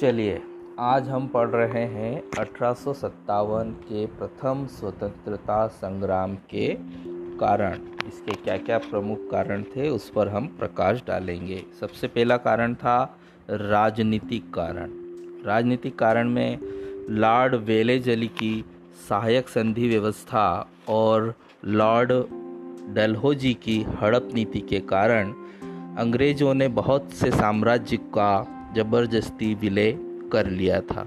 चलिए, आज हम पढ़ रहे हैं अठारह सौ सत्तावन के प्रथम स्वतंत्रता संग्राम के कारण। इसके क्या क्या प्रमुख कारण थे, उस पर हम प्रकाश डालेंगे। सबसे पहला कारण था राजनीतिक कारण। राजनीतिक कारण में लॉर्ड वेलेजली की सहायक संधि व्यवस्था और लॉर्ड डलहोजी की हड़प नीति के कारण अंग्रेज़ों ने बहुत से साम्राज्य का ज़बरदस्ती विलय कर लिया था।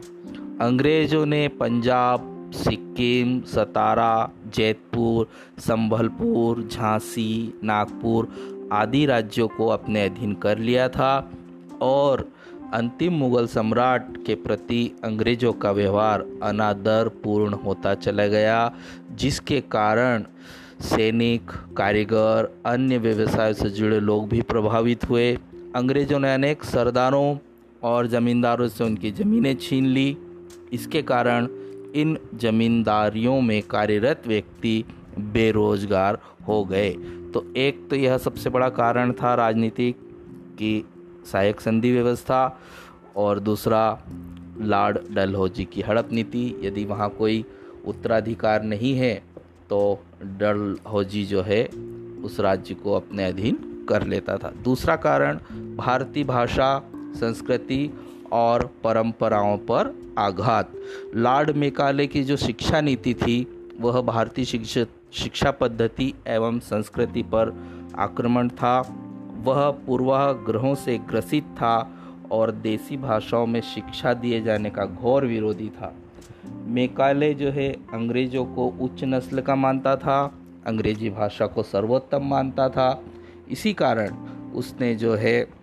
अंग्रेज़ों ने पंजाब, सिक्किम, सतारा, जैतपुर संभलपुर झांसी, नागपुर आदि राज्यों को अपने अधीन कर लिया था और अंतिम मुगल सम्राट के प्रति अंग्रेज़ों का व्यवहार अनादर पूर्ण होता चला गया, जिसके कारण सैनिक, कारीगर, अन्य व्यवसाय से जुड़े लोग भी प्रभावित हुए। अंग्रेज़ों ने अनेक सरदारों और ज़मींदारों से उनकी ज़मीनें छीन ली। इसके कारण इन ज़मींदारियों में कार्यरत व्यक्ति बेरोजगार हो गए। तो एक तो यह सबसे बड़ा कारण था राजनीतिक की सहायक संधि व्यवस्था और दूसरा लॉर्ड डलहौजी की हड़प नीति। यदि वहाँ कोई उत्तराधिकार नहीं है तो डलहौजी जो है उस राज्य को अपने अधीन कर लेता था। दूसरा कारण, भारतीय भाषा संस्कृति और परंपराओं पर आघात। लॉर्ड मेकाले की जो शिक्षा नीति थी, वह भारतीय शिक्षा शिक्षा पद्धति एवं संस्कृति पर आक्रमण था। वह पूर्वाग्रहों से ग्रसित था और देसी भाषाओं में शिक्षा दिए जाने का घोर विरोधी था। मेकाले जो है, अंग्रेज़ों को उच्च नस्ल का मानता था, अंग्रेज़ी भाषा को सर्वोत्तम मानता था। इसी कारण उसने जो है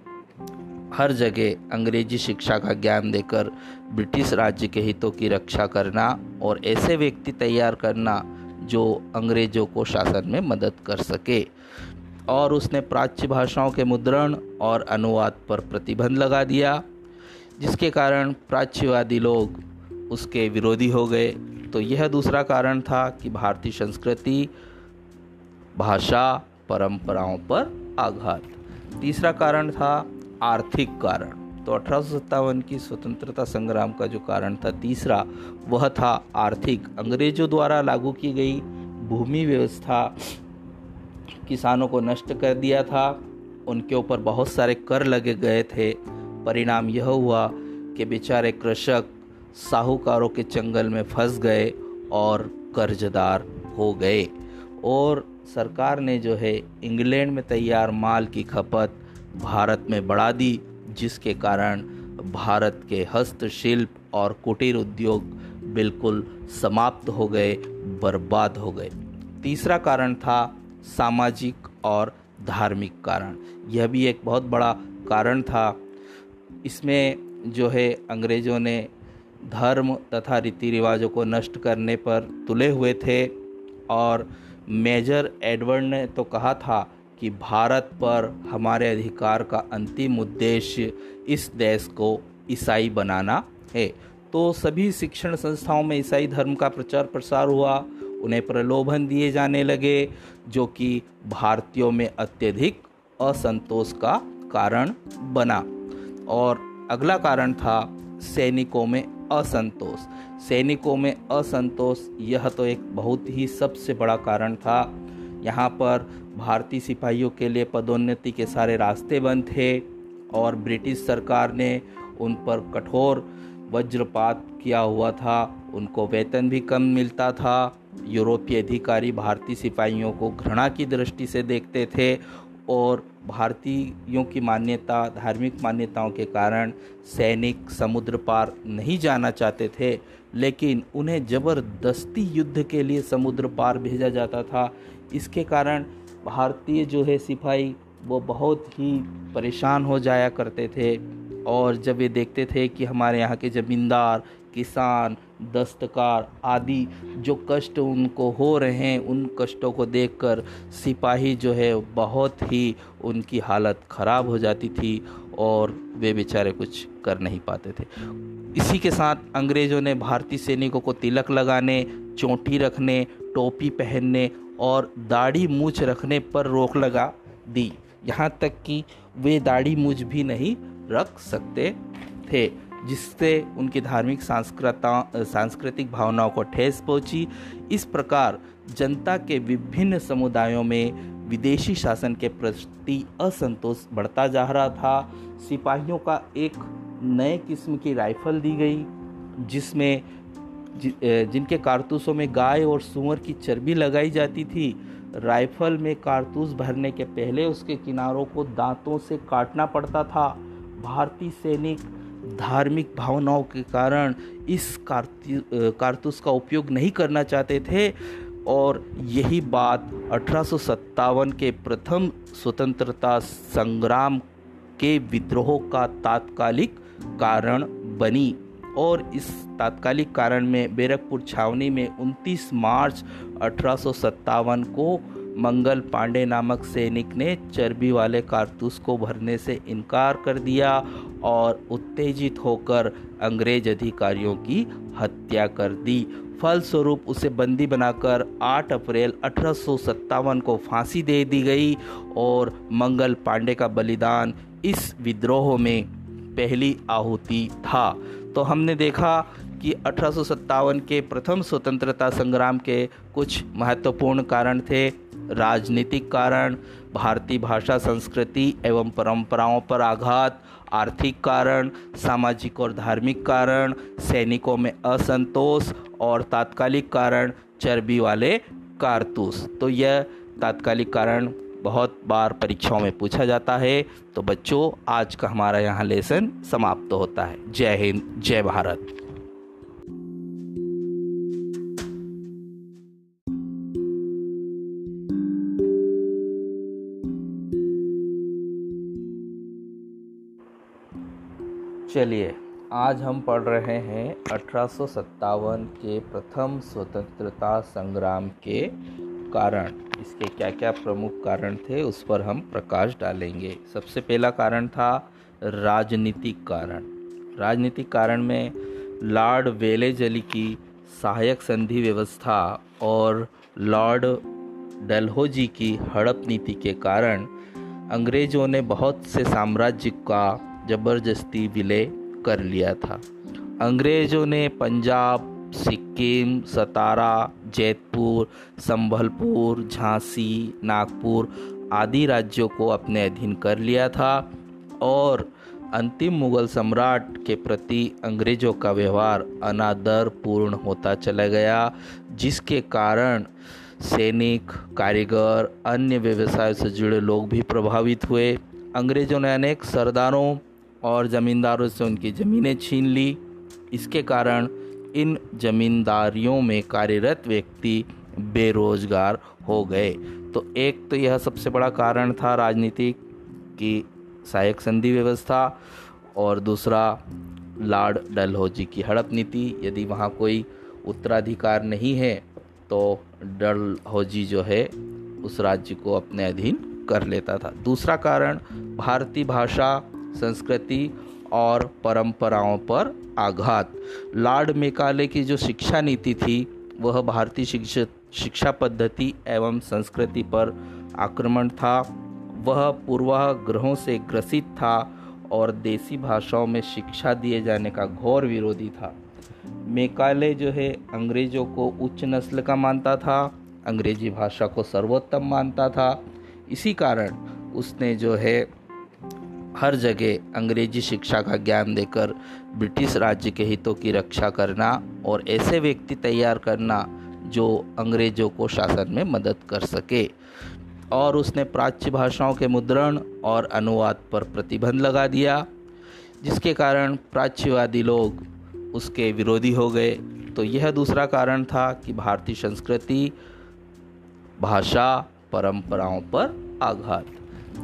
हर जगह अंग्रेज़ी शिक्षा का ज्ञान देकर ब्रिटिश राज्य के हितों की रक्षा करना और ऐसे व्यक्ति तैयार करना जो अंग्रेज़ों को शासन में मदद कर सके। और उसने प्राच्य भाषाओं के मुद्रण और अनुवाद पर प्रतिबंध लगा दिया, जिसके कारण प्राच्यवादी लोग उसके विरोधी हो गए। तो यह दूसरा कारण था कि भारतीय संस्कृति, भाषा, परंपराओं पर आघात। तीसरा कारण था आर्थिक कारण। तो अठारह सौ सत्तावन की स्वतंत्रता संग्राम का जो कारण था, तीसरा वह था आर्थिक। अंग्रेज़ों द्वारा लागू की गई भूमि व्यवस्था किसानों को नष्ट कर दिया था। उनके ऊपर बहुत सारे कर लगे गए थे। परिणाम यह हुआ कि बेचारे कृषक साहूकारों के चंगल में फंस गए और कर्जदार हो गए। और सरकार ने जो है, इंग्लैंड में तैयार माल की खपत भारत में बढ़ा दी, जिसके कारण भारत के हस्तशिल्प और कुटीर उद्योग बिल्कुल समाप्त हो गए, बर्बाद हो गए। तीसरा कारण था सामाजिक और धार्मिक कारण। यह भी एक बहुत बड़ा कारण था। इसमें जो है, अंग्रेज़ों ने धर्म तथा रीति रिवाजों को नष्ट करने पर तुले हुए थे और मेजर एडवर्ड ने तो कहा था कि भारत पर हमारे अधिकार का अंतिम उद्देश्य इस देश को ईसाई बनाना है। तो सभी शिक्षण संस्थाओं में ईसाई धर्म का प्रचार प्रसार हुआ, उन्हें प्रलोभन दिए जाने लगे, जो कि भारतीयों में अत्यधिक असंतोष का कारण बना। और अगला कारण था सैनिकों में असंतोष। सैनिकों में असंतोष, यह तो एक बहुत ही सबसे बड़ा कारण था। यहाँ पर भारतीय सिपाहियों के लिए पदोन्नति के सारे रास्ते बंद थे और ब्रिटिश सरकार ने उन पर कठोर वज्रपात किया हुआ था। उनको वेतन भी कम मिलता था। यूरोपीय अधिकारी भारतीय सिपाहियों को घृणा की दृष्टि से देखते थे और भारतीयों की मान्यता, धार्मिक मान्यताओं के कारण सैनिक समुद्र पार नहीं जाना चाहते थे, लेकिन उन्हें ज़बरदस्ती युद्ध के लिए समुद्र पार भेजा जाता था। इसके कारण भारतीय जो है सिपाही, वो बहुत ही परेशान हो जाया करते थे। और जब ये देखते थे कि हमारे यहाँ के ज़मींदार, किसान, दस्तकार आदि जो कष्ट उनको हो रहे हैं, उन कष्टों को देखकर सिपाही जो है बहुत ही उनकी हालत ख़राब हो जाती थी और वे बेचारे कुछ कर नहीं पाते थे। इसी के साथ अंग्रेज़ों ने भारतीय सैनिकों को तिलक लगाने, चोटी रखने, टोपी पहनने और दाढ़ी मूछ रखने पर रोक लगा दी। यहाँ तक कि वे दाढ़ी मूछ भी नहीं रख सकते थे, जिससे उनकी धार्मिक सांस्कृता, सांस्कृतिक भावनाओं को ठेस पहुँची। इस प्रकार जनता के विभिन्न समुदायों में विदेशी शासन के प्रति असंतोष बढ़ता जा रहा था। सिपाहियों का एक नए किस्म की राइफल दी गई, जिसमें जिनके कारतूसों में गाय और सुअर की चर्बी लगाई जाती थी, राइफल में कारतूस भरने के पहले उसके किनारों को दांतों से काटना पड़ता था। भारतीय सैनिक धार्मिक भावनाओं के कारण इस कारतूस का उपयोग नहीं करना चाहते थे और यही बात अठारह सौ सत्तावन के प्रथम स्वतंत्रता संग्राम के विद्रोह का तात्कालिक कारण बनी। और इस तात्कालिक कारण में बैरकपुर छावनी में 29 मार्च अठारह सौ सत्तावन को मंगल पांडे नामक सैनिक ने चर्बी वाले कारतूस को भरने से इनकार कर दिया और उत्तेजित होकर अंग्रेज़ अधिकारियों की हत्या कर दी। फलस्वरूप उसे बंदी बनाकर 8 अप्रैल अठारह सौ सत्तावन को फांसी दे दी गई और मंगल पांडे का बलिदान इस विद्रोह में पहली आहुति था। तो हमने देखा कि अठारह सौ सत्तावन के प्रथम स्वतंत्रता संग्राम के कुछ महत्वपूर्ण कारण थे, राजनीतिक कारण, भारतीय भाषा, संस्कृति एवं परंपराओं पर आघात, आर्थिक कारण, सामाजिक और धार्मिक कारण, सैनिकों में असंतोष और तात्कालिक कारण, चर्बी वाले कारतूस। तो यह तात्कालिक कारण बहुत बार परीक्षाओं में पूछा जाता है। तो बच्चों, आज का हमारा यहाँ लेसन समाप्त होता है। जय हिंद, जय भारत। चलिए, आज हम पढ़ रहे हैं अठारह सौ सत्तावन के प्रथम स्वतंत्रता संग्राम के कारण, इसके क्या क्या प्रमुख कारण थे, उस पर हम प्रकाश डालेंगे। सबसे पहला कारण था राजनीतिक कारण। राजनीतिक कारण में लॉर्ड वेलेजली की सहायक संधि व्यवस्था और लॉर्ड डलहोजी की हड़प नीति के कारण अंग्रेज़ों ने बहुत से साम्राज्य का ज़बरदस्ती विलय कर लिया था। अंग्रेज़ों ने पंजाब सिक्किम, सतारा, जैतपुर संभलपुर झांसी, नागपुर आदि राज्यों को अपने अधीन कर लिया था और अंतिम मुगल सम्राट के प्रति अंग्रेज़ों का व्यवहार अनादर पूर्ण होता चला गया, जिसके कारण सैनिक, कारीगर, अन्य व्यवसाय से जुड़े लोग भी प्रभावित हुए। अंग्रेज़ों ने अनेक सरदारों और ज़मींदारों से उनकी ज़मीनें छीन ली। इसके कारण इन जमींदारियों में कार्यरत व्यक्ति बेरोजगार हो गए। तो एक तो यह सबसे बड़ा कारण था राजनीतिक की सहायक संधि व्यवस्था और दूसरा लॉर्ड डलहौजी की हड़प नीति। यदि वहाँ कोई उत्तराधिकार नहीं है तो डलहौजी जो है, उस राज्य को अपने अधीन कर लेता था। दूसरा कारण, भारतीय भाषा, संस्कृति और परंपराओं पर आघात। लॉर्ड मेकाले की जो शिक्षा नीति थी, वह भारतीय शिक्षा शिक्षा पद्धति एवं संस्कृति पर आक्रमण था। वह पूर्वाग्रहों से ग्रसित था और देसी भाषाओं में शिक्षा दिए जाने का घोर विरोधी था। मेकाले जो है, अंग्रेज़ों को उच्च नस्ल का मानता था, अंग्रेज़ी भाषा को सर्वोत्तम मानता था। इसी कारण उसने जो है हर जगह अंग्रेज़ी शिक्षा का ज्ञान देकर ब्रिटिश राज्य के हितों की रक्षा करना और ऐसे व्यक्ति तैयार करना जो अंग्रेज़ों को शासन में मदद कर सके। और उसने प्राच्य भाषाओं के मुद्रण और अनुवाद पर प्रतिबंध लगा दिया, जिसके कारण प्राच्यवादी लोग उसके विरोधी हो गए। तो यह दूसरा कारण था कि भारतीय संस्कृति, भाषा, परंपराओं पर आघात।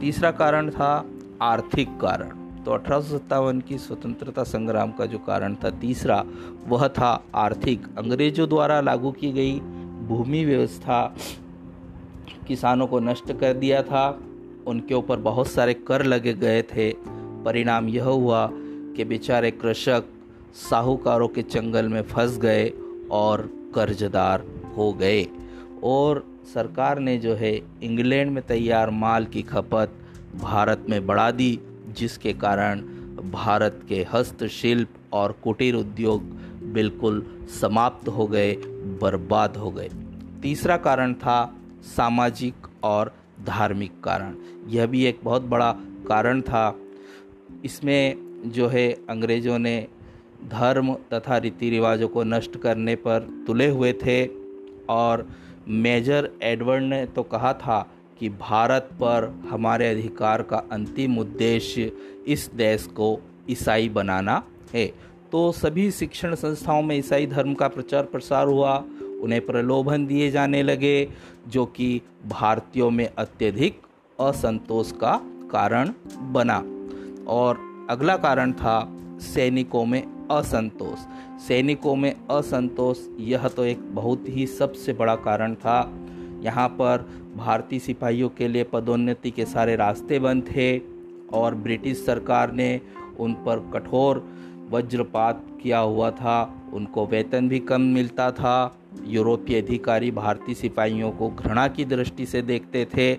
तीसरा कारण था आर्थिक कारण। तो अठारह सौ सत्तावन की स्वतंत्रता संग्राम का जो कारण था, तीसरा वह था आर्थिक। अंग्रेज़ों द्वारा लागू की गई भूमि व्यवस्था किसानों को नष्ट कर दिया था। उनके ऊपर बहुत सारे कर लगे गए थे। परिणाम यह हुआ कि बेचारे कृषक साहूकारों के चंगल में फंस गए और कर्जदार हो गए। और सरकार ने जो है, इंग्लैंड में तैयार माल की खपत भारत में बढ़ा दी, जिसके कारण भारत के हस्तशिल्प और कुटीर उद्योग बिल्कुल समाप्त हो गए, बर्बाद हो गए। तीसरा कारण था सामाजिक और धार्मिक कारण। यह भी एक बहुत बड़ा कारण था। इसमें जो है, अंग्रेज़ों ने धर्म तथा रीति रिवाजों को नष्ट करने पर तुले हुए थे और मेजर एडवर्ड ने तो कहा था कि भारत पर हमारे अधिकार का अंतिम उद्देश्य इस देश को ईसाई बनाना है। तो सभी शिक्षण संस्थाओं में ईसाई धर्म का प्रचार प्रसार हुआ, उन्हें प्रलोभन दिए जाने लगे, जो कि भारतीयों में अत्यधिक असंतोष का कारण बना। और अगला कारण था सैनिकों में असंतोष। सैनिकों में असंतोष यह तो एक बहुत ही सबसे बड़ा कारण था। यहाँ पर भारतीय सिपाहियों के लिए पदोन्नति के सारे रास्ते बंद थे और ब्रिटिश सरकार ने उन पर कठोर वज्रपात किया हुआ था। उनको वेतन भी कम मिलता था। यूरोपीय अधिकारी भारतीय सिपाहियों को घृणा की दृष्टि से देखते थे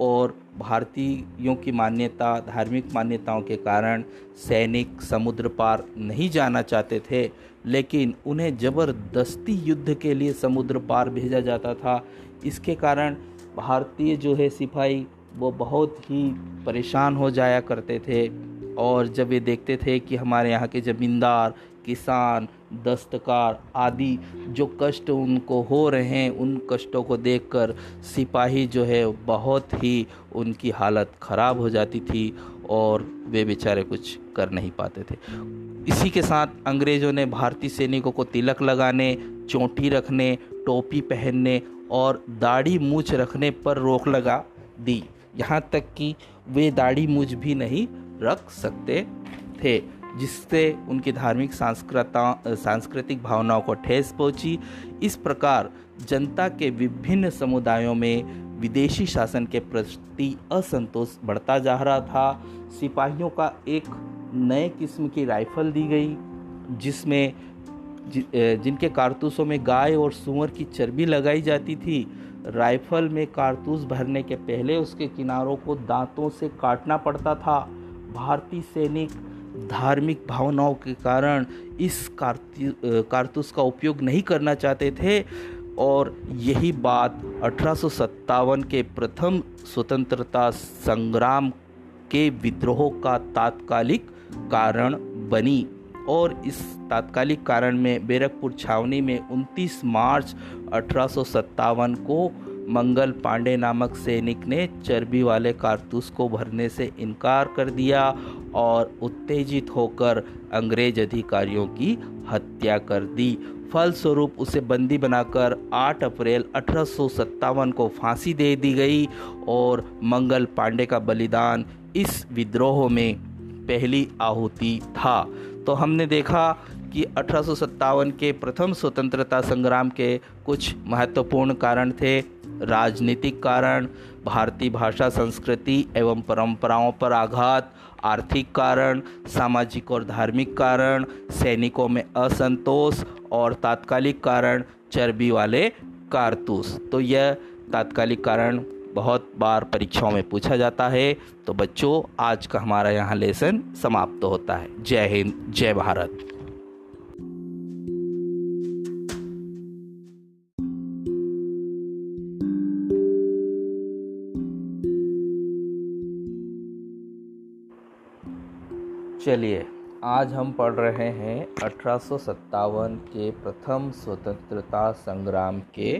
और भारतीयों की मान्यता, धार्मिक मान्यताओं के कारण सैनिक समुद्र पार नहीं जाना चाहते थे, लेकिन उन्हें ज़बरदस्ती युद्ध के लिए समुद्र पार भेजा जाता था। इसके कारण भारतीय जो है सिपाही, वो बहुत ही परेशान हो जाया करते थे। और जब ये देखते थे कि हमारे यहाँ के ज़मींदार, किसान, दस्तकार आदि जो कष्ट उनको हो रहे हैं, उन कष्टों को देखकर सिपाही जो है बहुत ही उनकी हालत ख़राब हो जाती थी और वे बेचारे कुछ कर नहीं पाते थे। इसी के साथ अंग्रेज़ों ने भारतीय सैनिकों को तिलक लगाने, चोटी रखने, टोपी पहनने और दाढ़ी मूछ रखने पर रोक लगा दी। यहाँ तक कि वे दाढ़ी मूछ भी नहीं रख सकते थे, जिससे उनकी धार्मिक सांस्कृता, सांस्कृतिक भावनाओं को ठेस पहुँची। इस प्रकार जनता के विभिन्न समुदायों में विदेशी शासन के प्रति असंतोष बढ़ता जा रहा था। सिपाहियों का एक नए किस्म की राइफल दी गई, जिसमें जिनके कारतूसों में गाय और सुअर की चर्बी लगाई जाती थी, राइफल में कारतूस भरने के पहले उसके किनारों को दांतों से काटना पड़ता था। भारतीय सैनिक धार्मिक भावनाओं के कारण इस कारतूस का उपयोग नहीं करना चाहते थे और यही बात अठारह सौ सत्तावन के प्रथम स्वतंत्रता संग्राम के विद्रोह का तात्कालिक कारण बनी। और इस तात्कालिक कारण में बैरकपुर छावनी में 29 मार्च अठारह सौ सत्तावन को मंगल पांडे नामक सैनिक ने चर्बी वाले कारतूस को भरने से इनकार कर दिया और उत्तेजित होकर अंग्रेज़ अधिकारियों की हत्या कर दी। फलस्वरूप उसे बंदी बनाकर 8 अप्रैल अठारह सौ सत्तावन को फांसी दे दी गई और मंगल पांडे का बलिदान इस विद्रोह में पहली आहुति था। तो हमने देखा कि अठारह सौ सत्तावन के प्रथम स्वतंत्रता संग्राम के कुछ महत्वपूर्ण कारण थे, राजनीतिक कारण, भारतीय भाषा, संस्कृति एवं परंपराओं पर आघात, आर्थिक कारण, सामाजिक और धार्मिक कारण, सैनिकों में असंतोष और तात्कालिक कारण, चर्बी वाले कारतूस। तो यह तात्कालिक कारण बहुत बार परीक्षाओं में पूछा जाता है। तो बच्चों, आज का हमारा यहाँ लेसन समाप्त तो होता है। जय हिंद, जय भारत। चलिए, आज हम पढ़ रहे हैं अठारह सौ सत्तावन के प्रथम स्वतंत्रता संग्राम के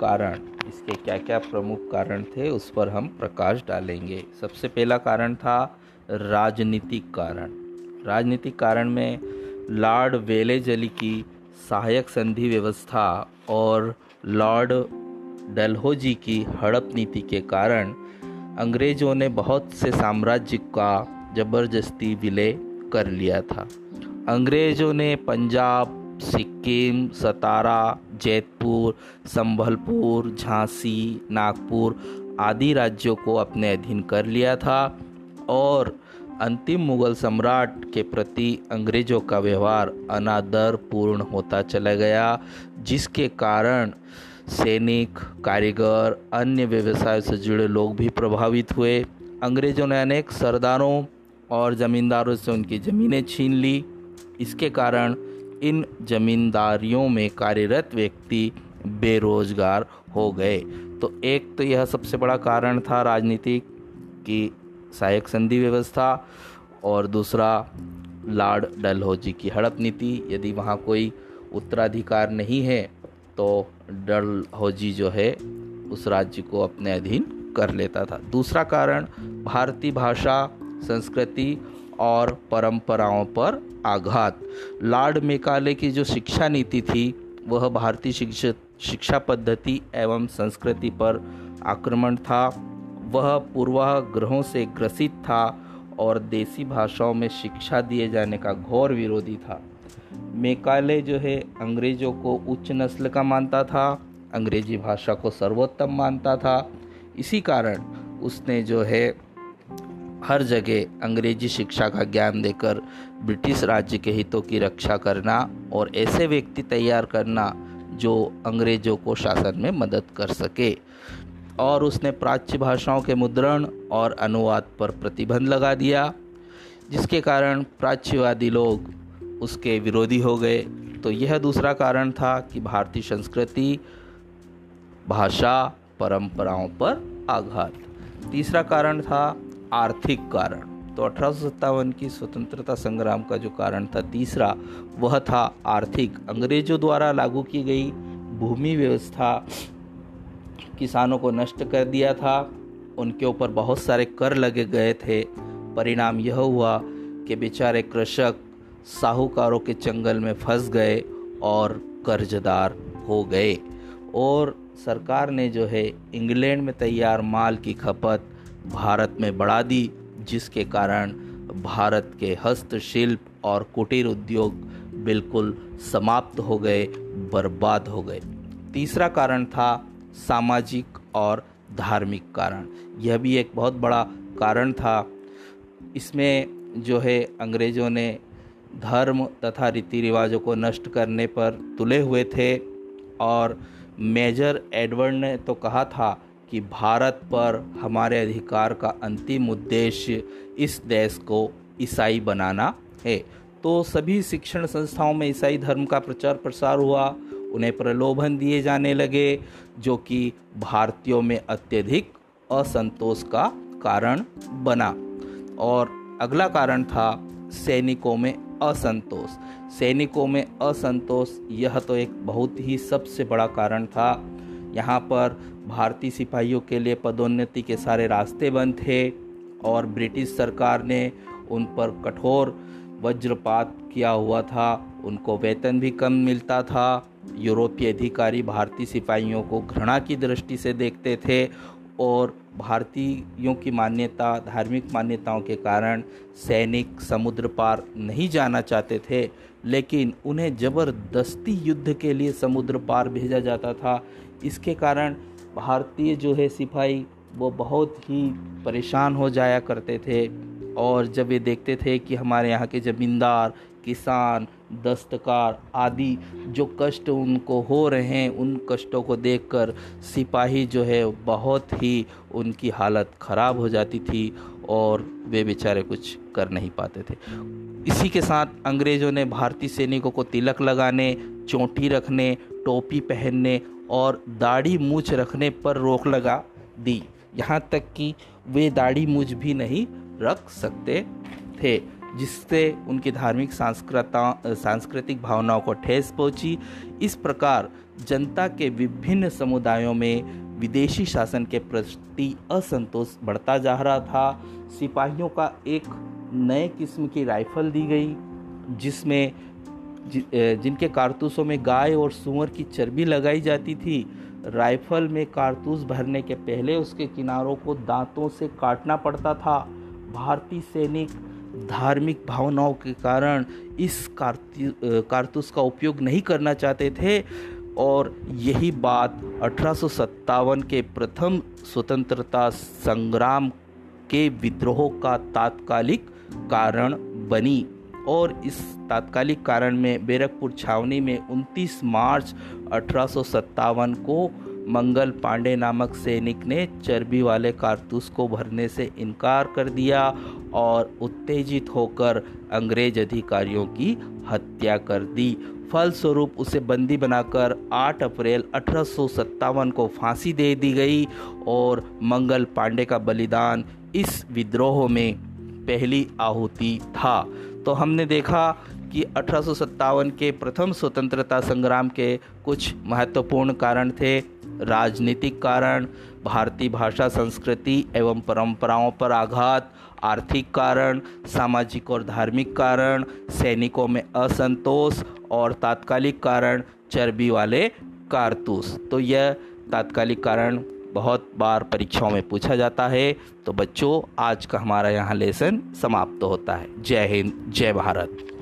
कारण, इसके क्या क्या प्रमुख कारण थे, उस पर हम प्रकाश डालेंगे। सबसे पहला कारण था राजनीतिक कारण। राजनीतिक कारण में लॉर्ड वेलेजली की सहायक संधि व्यवस्था और लॉर्ड डलहोजी की हड़प नीति के कारण अंग्रेज़ों ने बहुत से साम्राज्य का ज़बरदस्ती विलय कर लिया था। अंग्रेज़ों ने पंजाब सिक्किम, सतारा, जैतपुर संभलपुर झांसी, नागपुर आदि राज्यों को अपने अधीन कर लिया था और अंतिम मुगल सम्राट के प्रति अंग्रेज़ों का व्यवहार अनादर पूर्ण होता चला गया, जिसके कारण सैनिक, कारीगर, अन्य व्यवसाय से जुड़े लोग भी प्रभावित हुए। अंग्रेज़ों ने अनेक सरदारों और ज़मींदारों से उनकी ज़मीनें छीन ली। इसके कारण इन जमींदारियों में कार्यरत व्यक्ति बेरोजगार हो गए। तो एक तो यह सबसे बड़ा कारण था राजनीतिक की सहायक संधि व्यवस्था और दूसरा लॉर्ड डलहौजी की हड़प नीति। यदि वहाँ कोई उत्तराधिकार नहीं है तो डलहौजी जो है, उस राज्य को अपने अधीन कर लेता था। दूसरा कारण, भारतीय भाषा, संस्कृति और परंपराओं पर आघात। लॉर्ड मेकाले की जो शिक्षा नीति थी, वह भारतीय शिक्षा शिक्षा पद्धति एवं संस्कृति पर आक्रमण था। वह पूर्वाग्रहों से ग्रसित था और देसी भाषाओं में शिक्षा दिए जाने का घोर विरोधी था। मेकाले जो है, अंग्रेज़ों को उच्च नस्ल का मानता था, अंग्रेज़ी भाषा को सर्वोत्तम मानता था। इसी कारण उसने जो है हर जगह अंग्रेज़ी शिक्षा का ज्ञान देकर ब्रिटिश राज्य के हितों की रक्षा करना और ऐसे व्यक्ति तैयार करना जो अंग्रेज़ों को शासन में मदद कर सके। और उसने प्राच्य भाषाओं के मुद्रण और अनुवाद पर प्रतिबंध लगा दिया, जिसके कारण प्राच्यवादी लोग उसके विरोधी हो गए। तो यह दूसरा कारण था कि भारतीय संस्कृति, भाषा, परंपराओं पर आघात। तीसरा कारण था आर्थिक कारण। तो अठारह सौ सत्तावन की स्वतंत्रता संग्राम का जो कारण था, तीसरा वह था आर्थिक। अंग्रेज़ों द्वारा लागू की गई भूमि व्यवस्था किसानों को नष्ट कर दिया था। उनके ऊपर बहुत सारे कर लगे गए थे। परिणाम यह हुआ कि बेचारे कृषक साहूकारों के जंगल में फंस गए और कर्जदार हो गए। और सरकार ने जो है, इंग्लैंड में तैयार माल की खपत भारत में बढ़ा दी, जिसके कारण भारत के हस्तशिल्प और कुटीर उद्योग बिल्कुल समाप्त हो गए, बर्बाद हो गए। तीसरा कारण था सामाजिक और धार्मिक कारण। यह भी एक बहुत बड़ा कारण था। इसमें जो है, अंग्रेज़ों ने धर्म तथा रीति रिवाजों को नष्ट करने पर तुले हुए थे, और मेजर एडवर्ड ने तो कहा था कि भारत पर हमारे अधिकार का अंतिम उद्देश्य इस देश को ईसाई बनाना है। तो सभी शिक्षण संस्थाओं में ईसाई धर्म का प्रचार प्रसार हुआ, उन्हें प्रलोभन दिए जाने लगे, जो कि भारतीयों में अत्यधिक असंतोष का कारण बना। और अगला कारण था सैनिकों में असंतोष। सैनिकों में असंतोष यह तो एक बहुत ही सबसे बड़ा कारण था यहाँ पर भारतीय सिपाहियों के लिए पदोन्नति के सारे रास्ते बंद थे और ब्रिटिश सरकार ने उन पर कठोर वज्रपात किया हुआ था। उनको वेतन भी कम मिलता था। यूरोपीय अधिकारी भारतीय सिपाहियों को घृणा की दृष्टि से देखते थे और भारतीयों की मान्यता, धार्मिक मान्यताओं के कारण सैनिक समुद्र पार नहीं जाना चाहते थे, लेकिन उन्हें ज़बरदस्ती युद्ध के लिए समुद्र पार भेजा जाता था। इसके कारण भारतीय जो है सिपाही, वो बहुत ही परेशान हो जाया करते थे और जब ये देखते थे कि हमारे यहाँ के ज़मींदार, किसान दस्तकार आदि जो कष्ट उनको हो रहे हैं, उन कष्टों को देखकर सिपाही जो है, बहुत ही उनकी हालत ख़राब हो जाती थी और वे बेचारे कुछ कर नहीं पाते थे। इसी के साथ अंग्रेज़ों ने भारतीय सैनिकों को तिलक लगाने, चोटी रखने, टोपी पहनने और दाढ़ी मूछ रखने पर रोक लगा दी। यहाँ तक कि वे दाढ़ी मूछ भी नहीं रख सकते थे। जिससे उनकी धार्मिक सांस्कृता, सांस्कृतिक भावनाओं को ठेस पहुँची। इस प्रकार जनता के विभिन्न समुदायों में विदेशी शासन के प्रति असंतोष बढ़ता जा रहा था। सिपाहियों का एक नए किस्म की राइफल दी गई, जिसमें जिनके कारतूसों में गाय और सुअर की चर्बी लगाई जाती थी। राइफल में कारतूस भरने के पहले उसके किनारों को दांतों से काटना पड़ता था। भारतीय सैनिक धार्मिक भावनाओं के कारण इस कारतूस का उपयोग नहीं करना चाहते थे। और यही बात अठारह सौ सत्तावन के प्रथम स्वतंत्रता संग्राम के विद्रोह का तात्कालिक कारण बनी। और इस तात्कालिक कारण में बैरकपुर छावनी में 29 मार्च अठारह सौ सत्तावन को मंगल पांडे नामक सैनिक ने चर्बी वाले कारतूस को भरने से इनकार कर दिया और उत्तेजित होकर अंग्रेज़ अधिकारियों की हत्या कर दी। फलस्वरूप उसे बंदी बनाकर 8 अप्रैल अठारह सौ सत्तावन को फांसी दे दी गई और मंगल पांडे का बलिदान इस विद्रोह में पहली आहुति था। तो हमने देखा कि अठारह सौ सत्तावन के प्रथम स्वतंत्रता संग्राम के कुछ महत्वपूर्ण कारण थे। राजनीतिक कारण, भारतीय भाषा, संस्कृति एवं परंपराओं पर आघात आर्थिक कारण, सामाजिक और धार्मिक कारण, सैनिकों में असंतोष और तात्कालिक कारण, चर्बी वाले कारतूस। तो यह तात्कालिक कारण बहुत बार परीक्षाओं में पूछा जाता है। तो बच्चों, आज का हमारा यहाँ लेसन समाप्त होता है। जय हिंद, जय भारत।